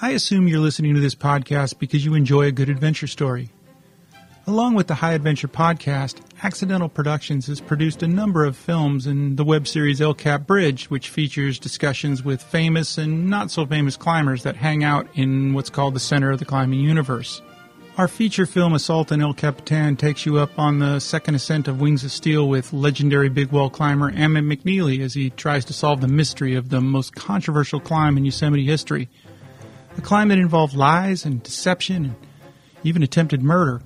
I assume you're listening to this podcast because you enjoy a good adventure story. Along with the High Adventure podcast, Accidental Productions has produced a number of films and the web series El Cap Bridge, which features discussions with famous and not so famous climbers that hang out in what's called the center of the climbing universe. Our feature film Assault on El Capitan takes you up on the second ascent of Wings of Steel with legendary big wall climber Ammon McNeely as he tries to solve the mystery of the most controversial climb in Yosemite history. A climb that involved lies and deception and even attempted murder.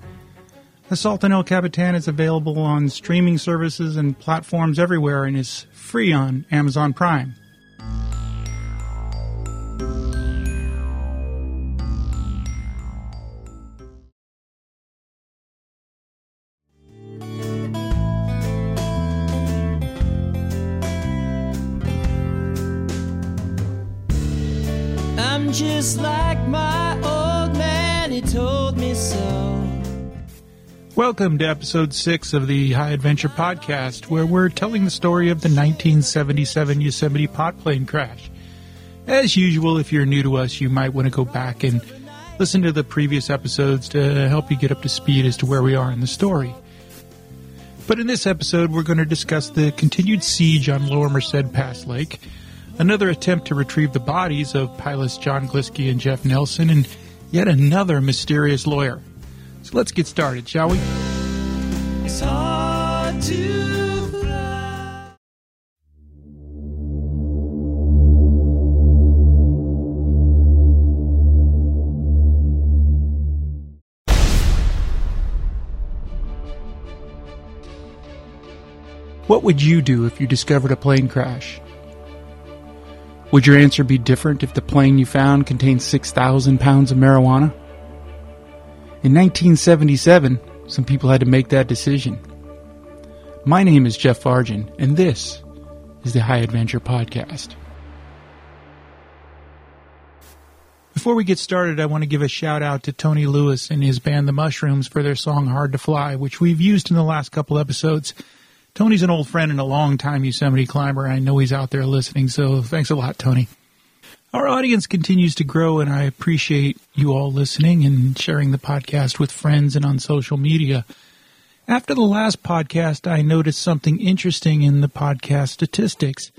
Assault on El Capitan is available on streaming services and platforms everywhere and is free on Amazon Prime. Just like my old man, he told me so. Welcome to episode 6 of the High Adventure Podcast, where we're telling the story of the 1977 Yosemite pot plane crash. As usual, if you're new to us, you might want to go back and listen to the previous episodes to help you get up to speed as to where we are in the story. But in this episode, we're going to discuss the continued siege on Lower Merced Pass Lake, another attempt to retrieve the bodies of pilots John Glisky and Jeff Nelson, and yet another mysterious lawyer. So let's get started, shall we? It's hard to fly. What would you do if you discovered a plane crash? Would your answer be different if the plane you found contained 6,000 pounds of marijuana? In 1977, some people had to make that decision. My name is Jeff Fargen, and this is the High Adventure Podcast. Before we get started, I want to give a shout out to Tony Lewis and his band The Mushrooms for their song Hard to Fly, which we've used in the last couple episodes. Tony's an old friend and a long-time Yosemite climber. I know he's out there listening, so thanks a lot, Tony. Our audience continues to grow, and I appreciate you all listening and sharing the podcast with friends and on social media. After the last podcast, I noticed something interesting in the podcast statistics.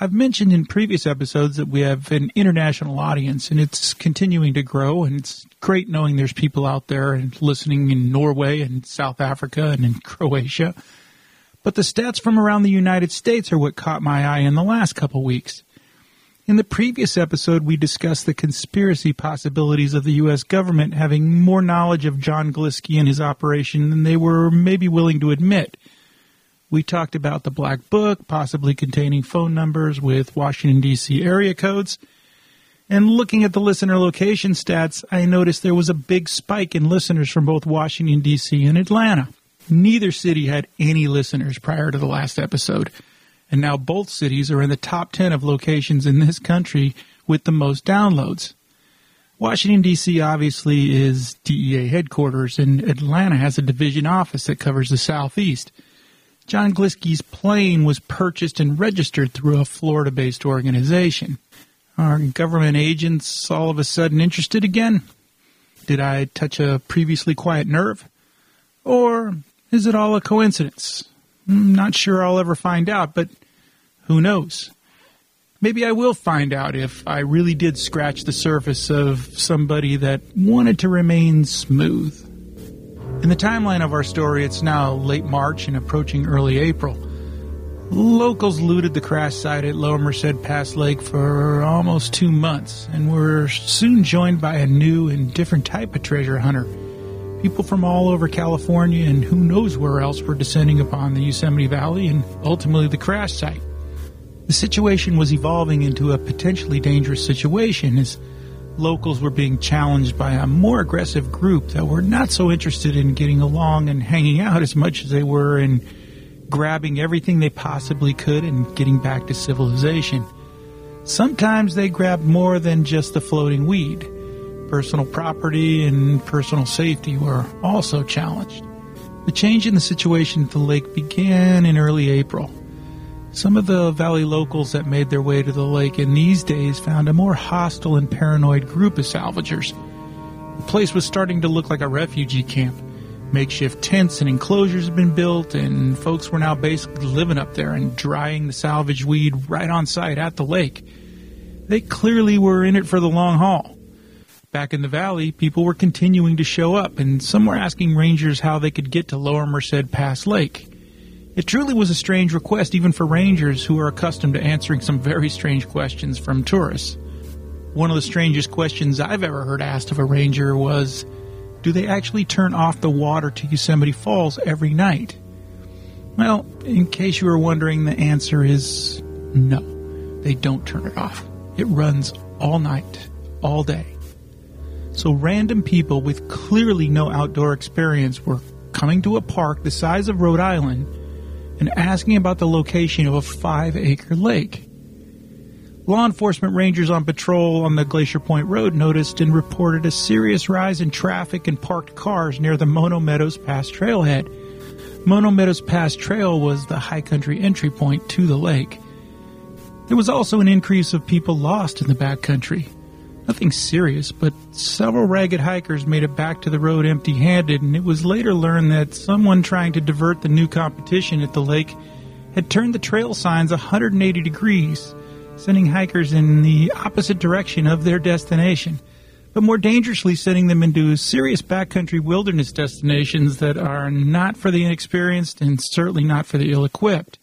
I've mentioned in previous episodes that we have an international audience, and it's continuing to grow, and it's great knowing there's people out there and listening in Norway and South Africa and in Croatia. But the stats from around the United States are what caught my eye in the last couple weeks. In the previous episode, we discussed the conspiracy possibilities of the U.S. government having more knowledge of John Glisky and his operation than they were maybe willing to admit. We talked about the Black Book, possibly containing phone numbers with Washington, D.C. area codes. And looking at the listener location stats, I noticed there was a big spike in listeners from both Washington, D.C. and Atlanta. Neither city had any listeners prior to the last episode and now both cities are in the top 10 of locations in this country with the most downloads. Washington, D.C. obviously is DEA headquarters, and Atlanta has a division office that covers the southeast. John Glisky's plane was purchased and registered through a Florida based organization. Are government agents all of a sudden interested again? Did I touch a previously quiet nerve? Or is it all a coincidence? I'm not sure I'll ever find out, but who knows? Maybe I will find out if I really did scratch the surface of somebody that wanted to remain smooth. In the timeline of our story, it's now late March and approaching early April. Locals looted the crash site at Lower Merced Pass Lake for almost two months and were soon joined by a new and different type of treasure hunter. People from all over California and who knows where else were descending upon the Yosemite Valley and ultimately the crash site. The situation was evolving into a potentially dangerous situation as locals were being challenged by a more aggressive group that were not so interested in getting along and hanging out as much as they were in grabbing everything they possibly could and getting back to civilization. Sometimes they grabbed more than just the floating weed. Personal property and personal safety were also challenged. The change in the situation at the lake began in early April. Some of the valley locals that made their way to the lake in these days found a more hostile and paranoid group of salvagers. The place was starting to look like a refugee camp. Makeshift tents and enclosures had been built, and folks were now basically living up there and drying the salvage weed right on site at the lake. They clearly were in it for the long haul. Back in the valley, people were continuing to show up, and some were asking rangers how they could get to Lower Merced Pass Lake. It truly was a strange request, even for rangers who are accustomed to answering some very strange questions from tourists. One of the strangest questions I've ever heard asked of a ranger was Do they actually turn off the water to Yosemite Falls every night? Well, in case you were wondering, the answer is no. They don't turn it off. It runs all night, all day. So random people with clearly no outdoor experience were coming to a park the size of Rhode Island and asking about the location of a five acre lake. Law enforcement rangers on patrol on the Glacier Point Road noticed and reported a serious rise in traffic and parked cars near the Mono Meadows Pass trailhead. Mono Meadows Pass Trail was the high country entry point to the lake. There was also an increase of people lost in the backcountry. Nothing serious, but several ragged hikers made it back to the road empty handed, and it was later learned that someone trying to divert the new competition at the lake had turned the trail signs 180 degrees, sending hikers in the opposite direction of their destination, but more dangerously sending them into serious backcountry wilderness destinations that are not for the inexperienced and certainly not for the ill equipped.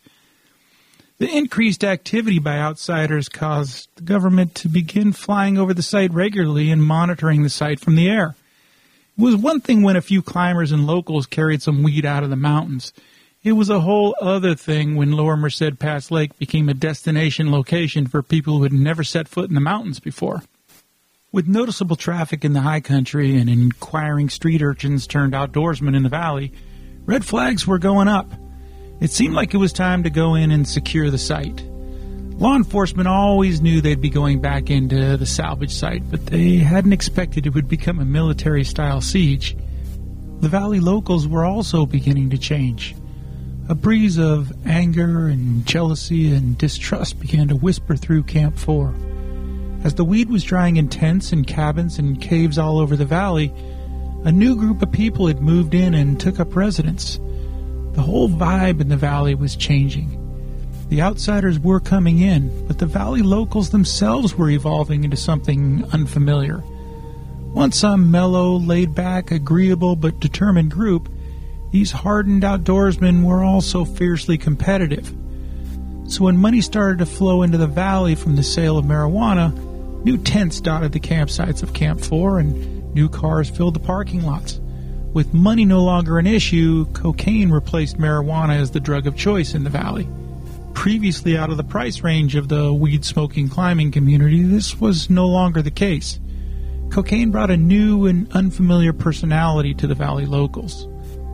The increased activity by outsiders caused the government to begin flying over the site regularly and monitoring the site from the air. It was one thing when a few climbers and locals carried some weed out of the mountains. It was a whole other thing when Lower Merced Pass Lake became a destination location for people who had never set foot in the mountains before. With noticeable traffic in the high country and inquiring street urchins turned outdoorsmen in the valley, red flags were going up. It seemed like it was time to go in and secure the site. Law enforcement always knew they'd be going back into the salvage site, but they hadn't expected it would become a military style siege. The valley locals were also beginning to change. A breeze of anger and jealousy and distrust began to whisper through Camp 4. As the weed was drying in tents and cabins and caves all over the valley, a new group of people had moved in and took up residence. The whole vibe in the valley was changing. The outsiders were coming in, but the valley locals themselves were evolving into something unfamiliar. Once a mellow, laid back, agreeable, but determined group, these hardened outdoorsmen were also fiercely competitive. So when money started to flow into the valley from the sale of marijuana, new tents dotted the campsites of Camp 4 and new cars filled the parking lots. With money no longer an issue, cocaine replaced marijuana as the drug of choice in the valley. Previously out of the price range of the weed smoking climbing community, this was no longer the case. Cocaine brought a new and unfamiliar personality to the valley locals.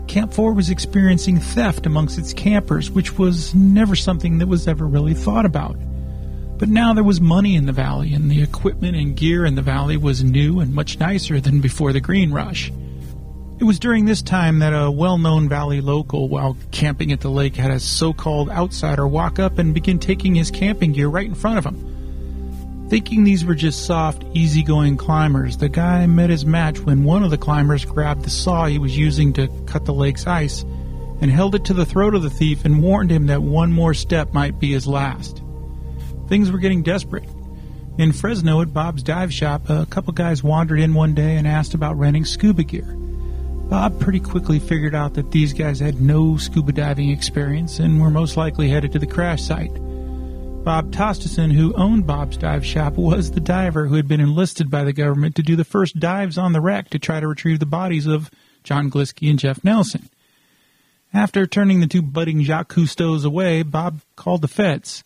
Camp 4 was experiencing theft amongst its campers, which was never something that was ever really thought about. But now there was money in the valley, and the equipment and gear in the valley was new and much nicer than before the green rush. It was during this time that a well known valley local, while camping at the lake, had a so called outsider walk up and begin taking his camping gear right in front of him. Thinking these were just soft, easygoing climbers, the guy met his match when one of the climbers grabbed the saw he was using to cut the lake's ice and held it to the throat of the thief and warned him that one more step might be his last. Things were getting desperate. In Fresno at Bob's Dive Shop, a couple guys wandered in one day and asked about renting scuba gear. Bob pretty quickly figured out that these guys had no scuba diving experience and were most likely headed to the crash site. Bob Tosteson, who owned Bob's Dive Shop, was the diver who had been enlisted by the government to do the first dives on the wreck to try to retrieve the bodies of John Glisky and Jeff Nelson. After turning the two budding Jacques Cousteaus away, Bob called the feds.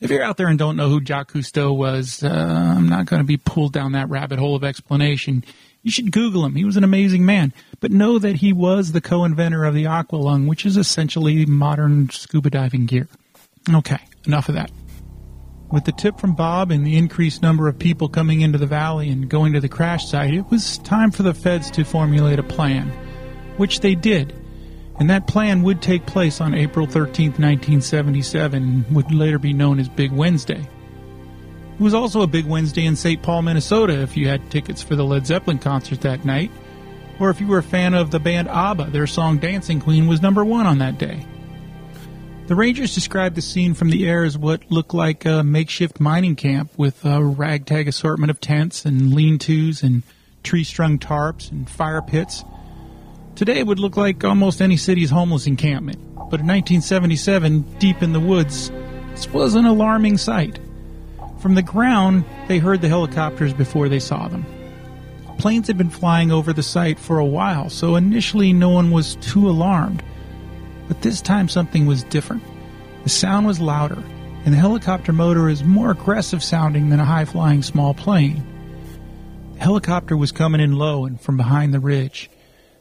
If you're out there and don't know who Jacques Cousteau was, uh, I'm not going to be pulled down that rabbit hole of explanation. You should Google him. He was an amazing man. But know that he was the co-inventor of the Aqualung, which is essentially modern scuba diving gear. Okay, enough of that. With the tip from Bob and the increased number of people coming into the valley and going to the crash site, it was time for the feds to formulate a plan, which they did. And that plan would take place on April 13, 1977, and would later be known as Big Wednesday. It was also a Big Wednesday in St. Paul, Minnesota, if you had tickets for the Led Zeppelin concert that night, or if you were a fan of the band ABBA, their song Dancing Queen was number one on that day. The Rangers described the scene from the air as what looked like a makeshift mining camp with a ragtag assortment of tents and lean tos and tree strung tarps and fire pits. Today it would look like almost any city's homeless encampment, but in 1977, deep in the woods, this was an alarming sight. From the ground, they heard the helicopters before they saw them. Planes had been flying over the site for a while, so initially no one was too alarmed. But this time something was different. The sound was louder, and the helicopter motor is more aggressive sounding than a high flying small plane. The helicopter was coming in low and from behind the ridge.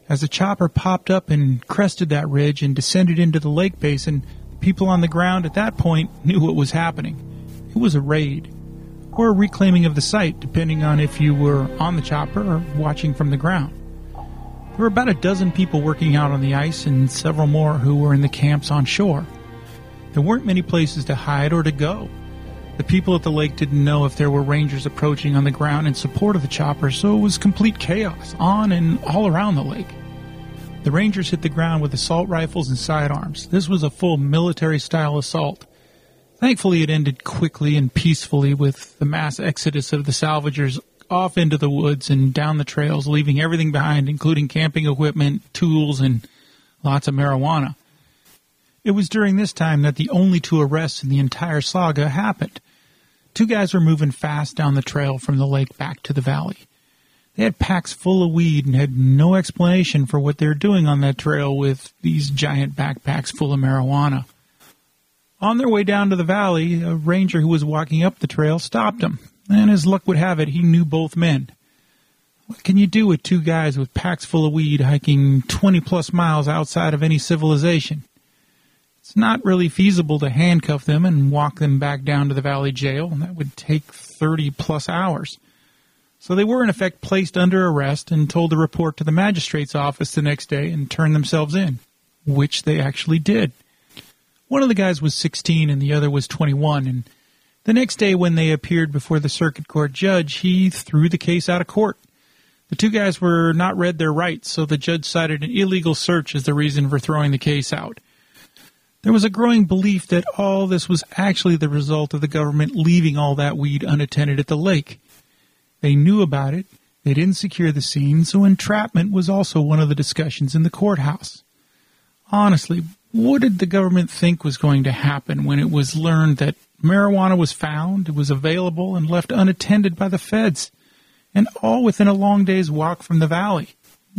As the chopper popped up and crested that ridge and descended into the lake basin, people on the ground at that point knew what was happening. It was a raid or a reclaiming of the site, depending on if you were on the chopper or watching from the ground. There were about a dozen people working out on the ice and several more who were in the camps on shore. There weren't many places to hide or to go. The people at the lake didn't know if there were rangers approaching on the ground in support of the chopper, so it was complete chaos on and all around the lake. The rangers hit the ground with assault rifles and sidearms. This was a full military style assault. Thankfully, it ended quickly and peacefully with the mass exodus of the salvagers off into the woods and down the trails, leaving everything behind, including camping equipment, tools, and lots of marijuana. It was during this time that the only two arrests in the entire saga happened. Two guys were moving fast down the trail from the lake back to the valley. They had packs full of weed and had no explanation for what they were doing on that trail with these giant backpacks full of marijuana. On their way down to the valley, a ranger who was walking up the trail stopped them, and as luck would have it, he knew both men. What can you do with two guys with packs full of weed hiking 20 plus miles outside of any civilization? It's not really feasible to handcuff them and walk them back down to the valley jail, and that would take 30 plus hours. So they were in effect placed under arrest and told to report to the magistrate's office the next day and turn themselves in, which they actually did. One of the guys was 16 and the other was 21. And the next day, when they appeared before the circuit court judge, he threw the case out of court. The two guys were not read their rights, so the judge cited an illegal search as the reason for throwing the case out. There was a growing belief that all this was actually the result of the government leaving all that weed unattended at the lake. They knew about it, they didn't secure the scene, so entrapment was also one of the discussions in the courthouse. Honestly, what did the government think was going to happen when it was learned that marijuana was found, it was available, and left unattended by the feds, and all within a long day's walk from the valley?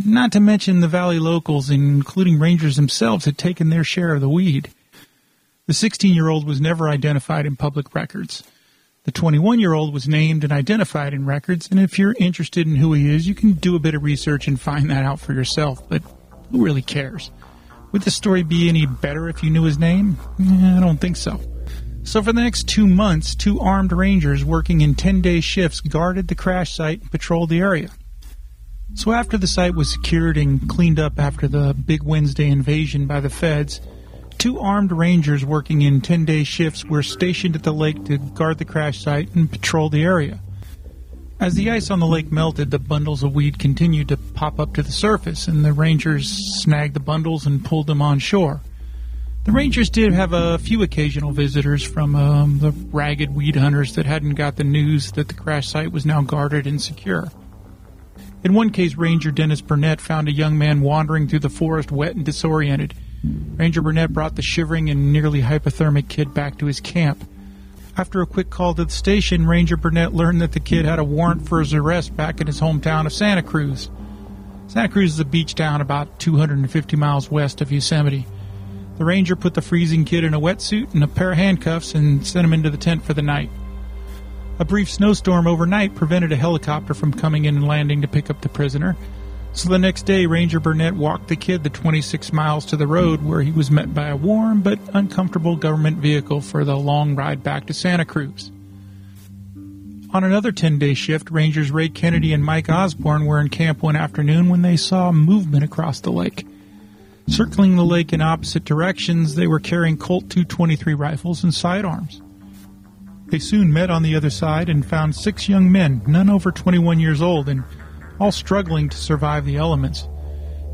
Not to mention the valley locals, including rangers themselves, had taken their share of the weed. The 16 year old was never identified in public records. The 21 year old was named and identified in records, and if you're interested in who he is, you can do a bit of research and find that out for yourself, but who really cares? Would the story be any better if you knew his name? Eh, I don't think so. So, for the next two months, two armed rangers working in 10 day shifts guarded the crash site and patrolled the area. So, after the site was secured and cleaned up after the Big Wednesday invasion by the feds, two armed rangers working in 10 day shifts were stationed at the lake to guard the crash site and patrol the area. As the ice on the lake melted, the bundles of weed continued to pop up to the surface, and the rangers snagged the bundles and pulled them on shore. The rangers did have a few occasional visitors from um, the ragged weed hunters that hadn't got the news that the crash site was now guarded and secure. In one case, Ranger Dennis Burnett found a young man wandering through the forest wet and disoriented. Ranger Burnett brought the shivering and nearly hypothermic kid back to his camp. After a quick call to the station, Ranger Burnett learned that the kid had a warrant for his arrest back in his hometown of Santa Cruz. Santa Cruz is a beach town about 250 miles west of Yosemite. The ranger put the freezing kid in a wetsuit and a pair of handcuffs and sent him into the tent for the night. A brief snowstorm overnight prevented a helicopter from coming in and landing to pick up the prisoner, so the next day, Ranger Burnett walked the kid the 26 miles to the road where he was met by a warm but uncomfortable government vehicle for the long ride back to Santa Cruz. On another 10 day shift, Rangers Ray Kennedy and Mike Osborne were in camp one afternoon when they saw movement across the lake. Circling the lake in opposite directions, they were carrying Colt 223 rifles and sidearms. They soon met on the other side and found six young men, none over 21 years old, and all struggling to survive the elements.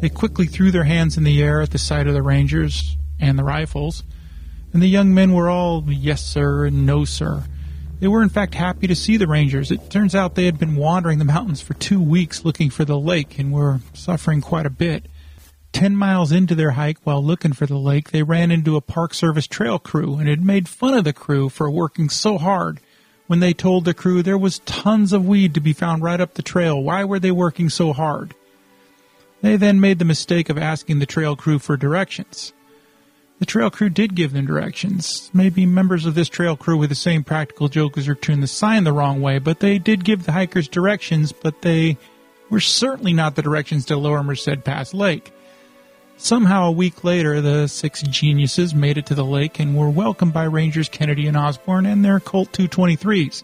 They quickly threw their hands in the air at the sight of the Rangers and the rifles, and the young men were all yes, sir, and no, sir. They were, in fact, happy to see the Rangers. It turns out they had been wandering the mountains for two weeks looking for the lake and were suffering quite a bit. Ten miles into their hike while looking for the lake, they ran into a Park Service trail crew and had made fun of the crew for working so hard when they told the crew there was tons of weed to be found right up the trail. Why were they working so hard? They then made the mistake of asking the trail crew for directions. The trail crew did give them directions. Maybe members of this trail crew were the same practical jokers who turned the sign the wrong way, but they did give the hikers directions, but they were certainly not the directions to Lower Merced Pass Lake. Somehow, a week later, the six geniuses made it to the lake and were welcomed by Rangers Kennedy and Osborne and their Colt 223s.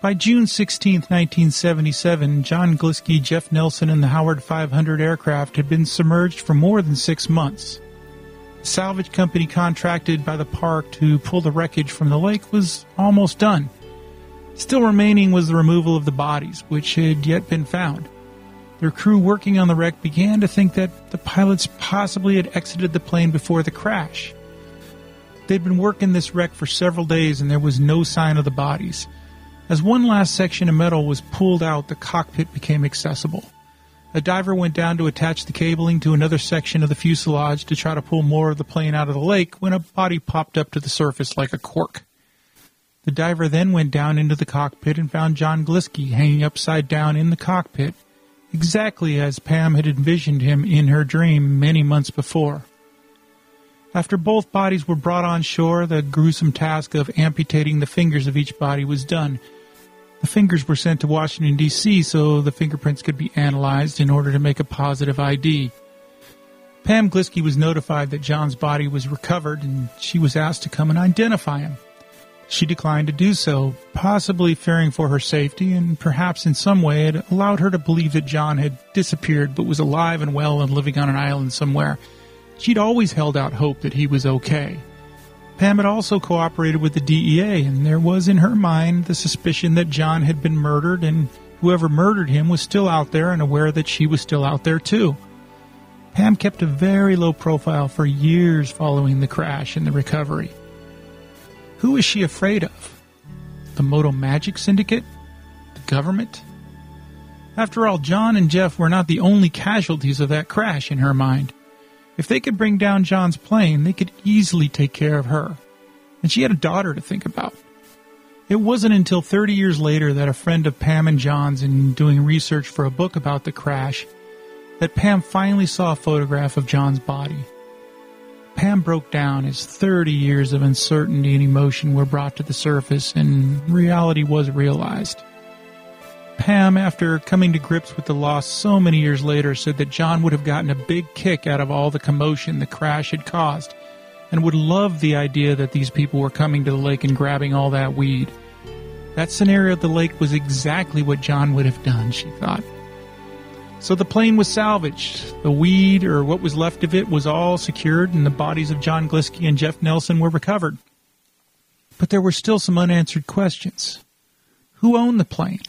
By June 16, 1977, John Glisky, Jeff Nelson, and the Howard 500 aircraft had been submerged for more than six months. The salvage company contracted by the park to pull the wreckage from the lake was almost done. Still remaining was the removal of the bodies, which had yet been found. Their crew working on the wreck began to think that the pilots possibly had exited the plane before the crash. They'd been working this wreck for several days and there was no sign of the bodies. As one last section of metal was pulled out, the cockpit became accessible. A diver went down to attach the cabling to another section of the fuselage to try to pull more of the plane out of the lake when a body popped up to the surface like a cork. The diver then went down into the cockpit and found John Glisky hanging upside down in the cockpit, exactly as Pam had envisioned him in her dream many months before. After both bodies were brought on shore, the gruesome task of amputating the fingers of each body was done. The fingers were sent to Washington, D.C., so the fingerprints could be analyzed in order to make a positive ID. Pam Glisky was notified that John's body was recovered and she was asked to come and identify him. She declined to do so, possibly fearing for her safety, and perhaps in some way it allowed her to believe that John had disappeared but was alive and well and living on an island somewhere. She'd always held out hope that he was okay. Pam had also cooperated with the DEA, and there was in her mind the suspicion that John had been murdered, and whoever murdered him was still out there and aware that she was still out there too. Pam kept a very low profile for years following the crash and the recovery. Who is she afraid of? The Moto Magic Syndicate? The government? After all, John and Jeff were not the only casualties of that crash in her mind. If they could bring down John's plane, they could easily take care of her. And she had a daughter to think about. It wasn't until 30 years later that a friend of Pam and John's, in doing research for a book about the crash, that Pam finally saw a photograph of John's body. Pam broke down as 30 years of uncertainty and emotion were brought to the surface and reality was realized. Pam, after coming to grips with the loss so many years later, said that John would have gotten a big kick out of all the commotion the crash had caused and would love the idea that these people were coming to the lake and grabbing all that weed. That scenario at the lake was exactly what John would have done, she thought. So the plane was salvaged. The weed, or what was left of it, was all secured, and the bodies of John Glisky and Jeff Nelson were recovered. But there were still some unanswered questions. Who owned the plane?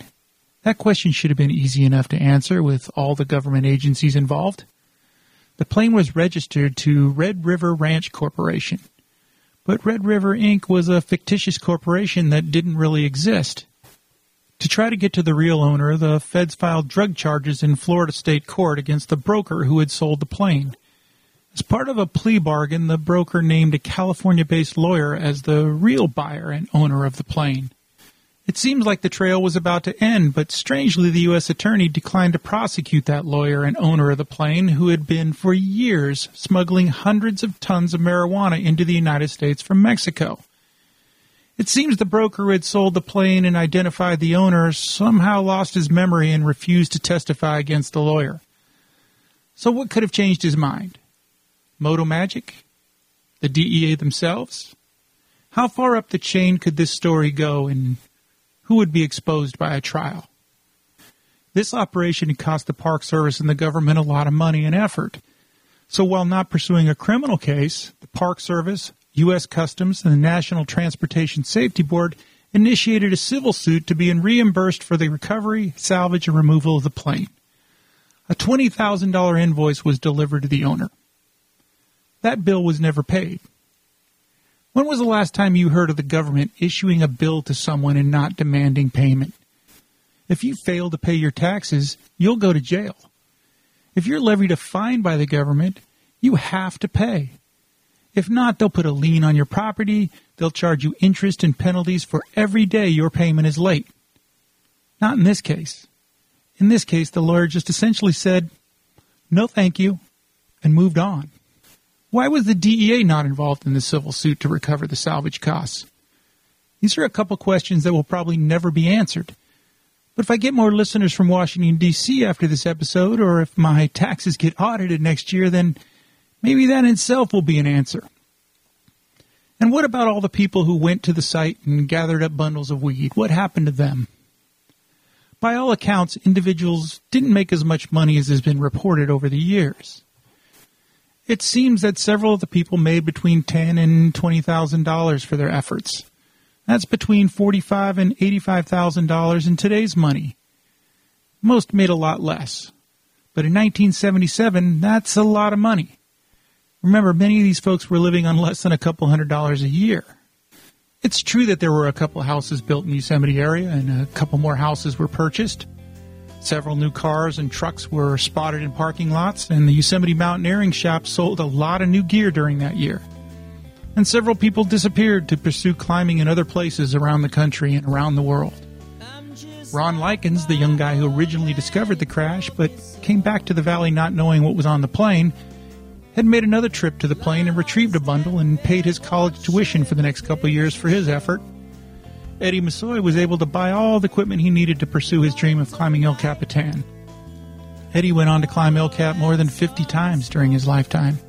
That question should have been easy enough to answer with all the government agencies involved. The plane was registered to Red River Ranch Corporation. But Red River Inc. was a fictitious corporation that didn't really exist. To try to get to the real owner, the feds filed drug charges in Florida state court against the broker who had sold the plane. As part of a plea bargain, the broker named a California based lawyer as the real buyer and owner of the plane. It seems like the trail was about to end, but strangely, the U.S. Attorney declined to prosecute that lawyer and owner of the plane who had been for years smuggling hundreds of tons of marijuana into the United States from Mexico. It seems the broker who had sold the plane and identified the owner somehow lost his memory and refused to testify against the lawyer. So, what could have changed his mind? Moto Magic? The DEA themselves? How far up the chain could this story go, and who would be exposed by a trial. This operation cost the Park Service and the government a lot of money and effort. So while not pursuing a criminal case, the Park Service, U.S. Customs, and the National Transportation Safety Board initiated a civil suit to be reimbursed for the recovery, salvage, and removal of the plane. A $20,000 invoice was delivered to the owner. That bill was never paid. When was the last time you heard of the government issuing a bill to someone and not demanding payment? If you fail to pay your taxes, you'll go to jail. If you're levied a fine by the government, you have to pay. If not, they'll put a lien on your property, they'll charge you interest and penalties for every day your payment is late. Not in this case. In this case, the lawyer just essentially said, no thank you, and moved on. Why was the DEA not involved in the civil suit to recover the salvage costs? These are a couple questions that will probably never be answered. But if I get more listeners from Washington, D.C. after this episode, or if my taxes get audited next year, then maybe that in itself will be an answer. And what about all the people who went to the site and gathered up bundles of weed? What happened to them? By all accounts, individuals didn't make as much money as has been reported over the years. It seems that several of the people made between ten and twenty thousand dollars for their efforts. That's between forty-five and eighty-five thousand dollars in today's money. Most made a lot less, but in 1977, that's a lot of money. Remember, many of these folks were living on less than a couple hundred dollars a year. It's true that there were a couple houses built in the Yosemite area and a couple more houses were purchased. Several new cars and trucks were spotted in parking lots, and the Yosemite Mountaineering Shop sold a lot of new gear during that year. And several people disappeared to pursue climbing in other places around the country and around the world. Ron Likens, the young guy who originally discovered the crash but came back to the valley not knowing what was on the plane, had made another trip to the plane and retrieved a bundle and paid his college tuition for the next couple years for his effort. Eddie Massoy was able to buy all the equipment he needed to pursue his dream of climbing El Capitan. Eddie went on to climb El Cap more than 50 times during his lifetime.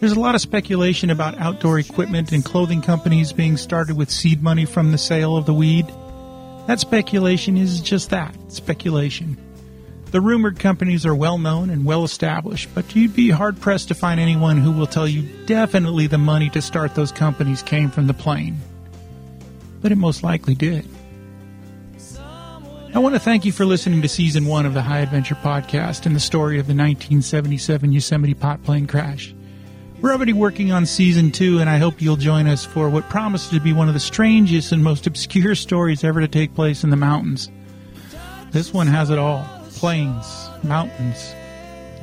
There's a lot of speculation about outdoor equipment and clothing companies being started with seed money from the sale of the weed. That speculation is just that speculation. The rumored companies are well known and well established, but you'd be hard pressed to find anyone who will tell you definitely the money to start those companies came from the plane but it most likely did. I want to thank you for listening to season one of the High Adventure podcast and the story of the 1977 Yosemite pot plane crash. We're already working on season two, and I hope you'll join us for what promises to be one of the strangest and most obscure stories ever to take place in the mountains. This one has it all plains, mountains,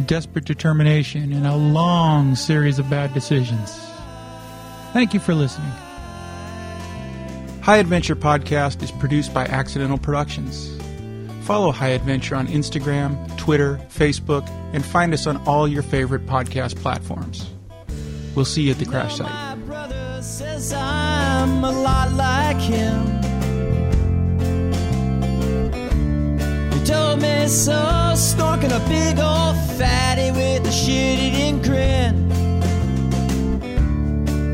desperate determination, and a long series of bad decisions. Thank you for listening. High Adventure Podcast is produced by Accidental Productions. Follow High Adventure on Instagram, Twitter, Facebook, and find us on all your favorite podcast platforms. We'll see you at the crash site. old miss us snorking a big old fatty with a shit eating grin.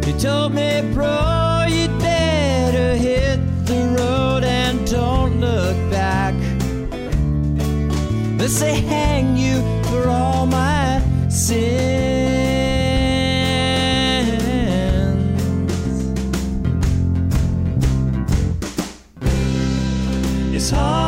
He told me, bro, you'd better hit the road and don't look back. They say, hang you for all my sins. It's hard.